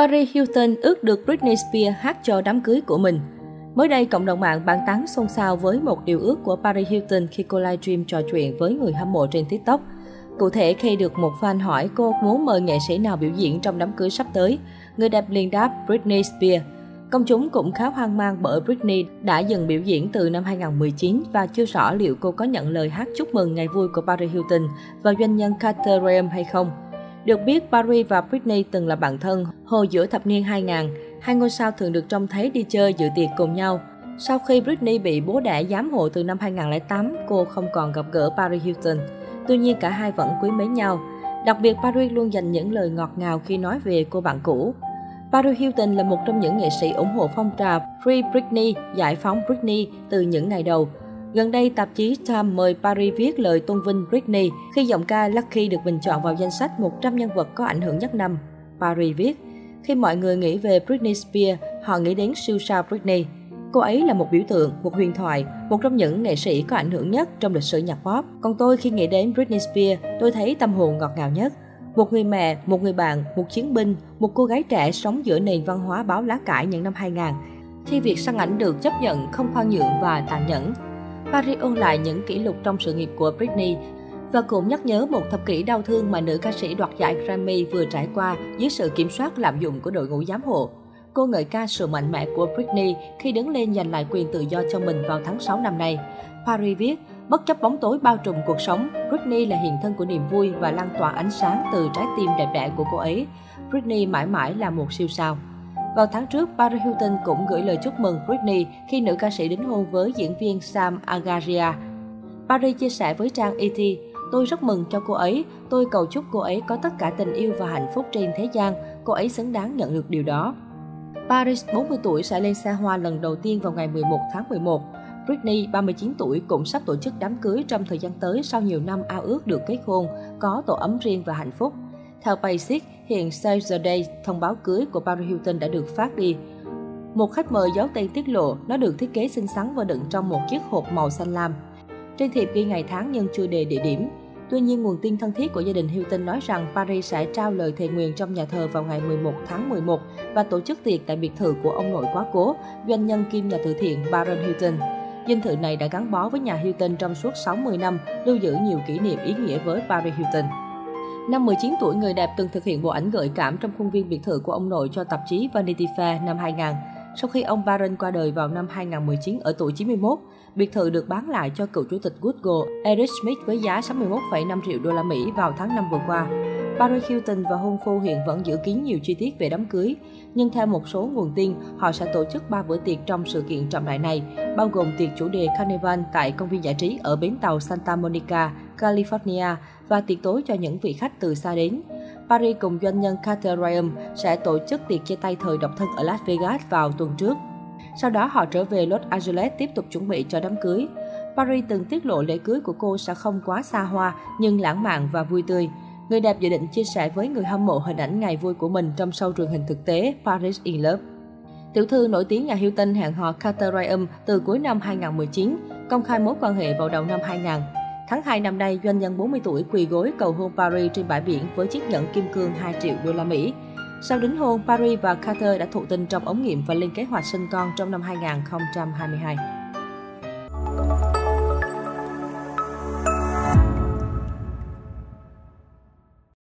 Paris Hilton ước được Britney Spears hát cho đám cưới của mình. Mới đây, cộng đồng mạng bàn tán xôn xao với một điều ước của Paris Hilton khi cô livestream trò chuyện với người hâm mộ trên TikTok. Cụ thể, khi được một fan hỏi cô muốn mời nghệ sĩ nào biểu diễn trong đám cưới sắp tới, người đẹp liền đáp Britney Spears. Công chúng cũng khá hoang mang bởi Britney đã dừng biểu diễn từ năm 2019 và chưa rõ liệu cô có nhận lời hát chúc mừng ngày vui của Paris Hilton và doanh nhân Carter Graham hay không. Được biết, Paris và Britney từng là bạn thân hồi giữa thập niên 2000. Hai ngôi sao thường được trông thấy đi chơi dự tiệc cùng nhau. Sau khi Britney bị bố đẻ giám hộ từ năm 2008, cô không còn gặp gỡ Paris Hilton. Tuy nhiên cả hai vẫn quý mến nhau. Đặc biệt Paris luôn dành những lời ngọt ngào khi nói về cô bạn cũ. Paris Hilton là một trong những nghệ sĩ ủng hộ phong trào Free Britney, giải phóng Britney từ những ngày đầu. Gần đây, tạp chí Time mời Paris viết lời tôn vinh Britney khi giọng ca Lucky được bình chọn vào danh sách 100 nhân vật có ảnh hưởng nhất năm. Paris viết, khi mọi người nghĩ về Britney Spears, họ nghĩ đến siêu sao Britney. Cô ấy là một biểu tượng, một huyền thoại, một trong những nghệ sĩ có ảnh hưởng nhất trong lịch sử nhạc pop. Còn tôi khi nghĩ đến Britney Spears, tôi thấy tâm hồn ngọt ngào nhất. Một người mẹ, một người bạn, một chiến binh, một cô gái trẻ sống giữa nền văn hóa báo lá cải những năm 2000. Khi việc săn ảnh được chấp nhận không khoan nhượng và tàn nhẫn, Paris ôn lại những kỷ lục trong sự nghiệp của Britney và cũng nhắc nhớ một thập kỷ đau thương mà nữ ca sĩ đoạt giải Grammy vừa trải qua dưới sự kiểm soát lạm dụng của đội ngũ giám hộ. Cô ngợi ca sự mạnh mẽ của Britney khi đứng lên giành lại quyền tự do cho mình vào tháng 6 năm nay. Paris viết, bất chấp bóng tối bao trùm cuộc sống, Britney là hiện thân của niềm vui và lan tỏa ánh sáng từ trái tim đẹp đẽ của cô ấy. Britney mãi mãi là một siêu sao. Vào tháng trước, Paris Hilton cũng gửi lời chúc mừng Britney khi nữ ca sĩ đính hôn với diễn viên Sam Agaria. Paris chia sẻ với trang ET, Tôi rất mừng cho cô ấy, tôi cầu chúc cô ấy có tất cả tình yêu và hạnh phúc trên thế gian, cô ấy xứng đáng nhận được điều đó. Paris, 40 tuổi, sẽ lên xa hoa lần đầu tiên vào ngày 11 tháng 11. Britney, 39 tuổi, cũng sắp tổ chức đám cưới trong thời gian tới sau nhiều năm ao ước được kết hôn, có tổ ấm riêng và hạnh phúc. Theo Basic, hiện Save the Day, thông báo cưới của Paris Hilton đã được phát đi. Một khách mời giấu tên tiết lộ, nó được thiết kế xinh xắn và đựng trong một chiếc hộp màu xanh lam. Trên thiệp ghi ngày tháng nhưng chưa đề địa điểm. Tuy nhiên, nguồn tin thân thiết của gia đình Hilton nói rằng Paris sẽ trao lời thề nguyện trong nhà thờ vào ngày 11 tháng 11 và tổ chức tiệc tại biệt thự của ông nội quá cố, doanh nhân kim nhà từ thiện Baron Hilton. Dinh thự này đã gắn bó với nhà Hilton trong suốt 60 năm, lưu giữ nhiều kỷ niệm ý nghĩa với Paris Hilton. Năm 19 tuổi, người đẹp từng thực hiện bộ ảnh gợi cảm trong khuôn viên biệt thự của ông nội cho tạp chí Vanity Fair năm 2000. Sau khi ông Barron qua đời vào năm 2019 ở tuổi 91, biệt thự được bán lại cho cựu chủ tịch Google Eric Smith với giá 61,5 triệu đô la Mỹ vào tháng 5 vừa qua. Paris Hilton và hôn phu hiện vẫn giữ kín nhiều chi tiết về đám cưới, nhưng theo một số nguồn tin, họ sẽ tổ chức 3 bữa tiệc trong sự kiện trọng đại này, bao gồm tiệc chủ đề Carnival tại công viên giải trí ở bến tàu Santa Monica, California và tiệc tối cho những vị khách từ xa đến. Paris cùng doanh nhân Carter Ryan sẽ tổ chức tiệc chia tay thời độc thân ở Las Vegas vào tuần trước. Sau đó họ trở về Los Angeles tiếp tục chuẩn bị cho đám cưới. Paris từng tiết lộ lễ cưới của cô sẽ không quá xa hoa nhưng lãng mạn và vui tươi. Người đẹp dự định chia sẻ với người hâm mộ hình ảnh ngày vui của mình trong show truyền hình thực tế Paris in Love. Tiểu thư nổi tiếng nhà Hilton hẹn hò Carter Ryan từ cuối năm 2019, công khai mối quan hệ vào đầu năm 2000. Tháng 2 năm nay, doanh nhân 40 tuổi quỳ gối cầu hôn Paris trên bãi biển với chiếc nhẫn kim cương 2 triệu đô la Mỹ. Sau đính hôn, Paris và Carter đã thụ tinh trong ống nghiệm và lên kế hoạch sinh con trong năm 2022.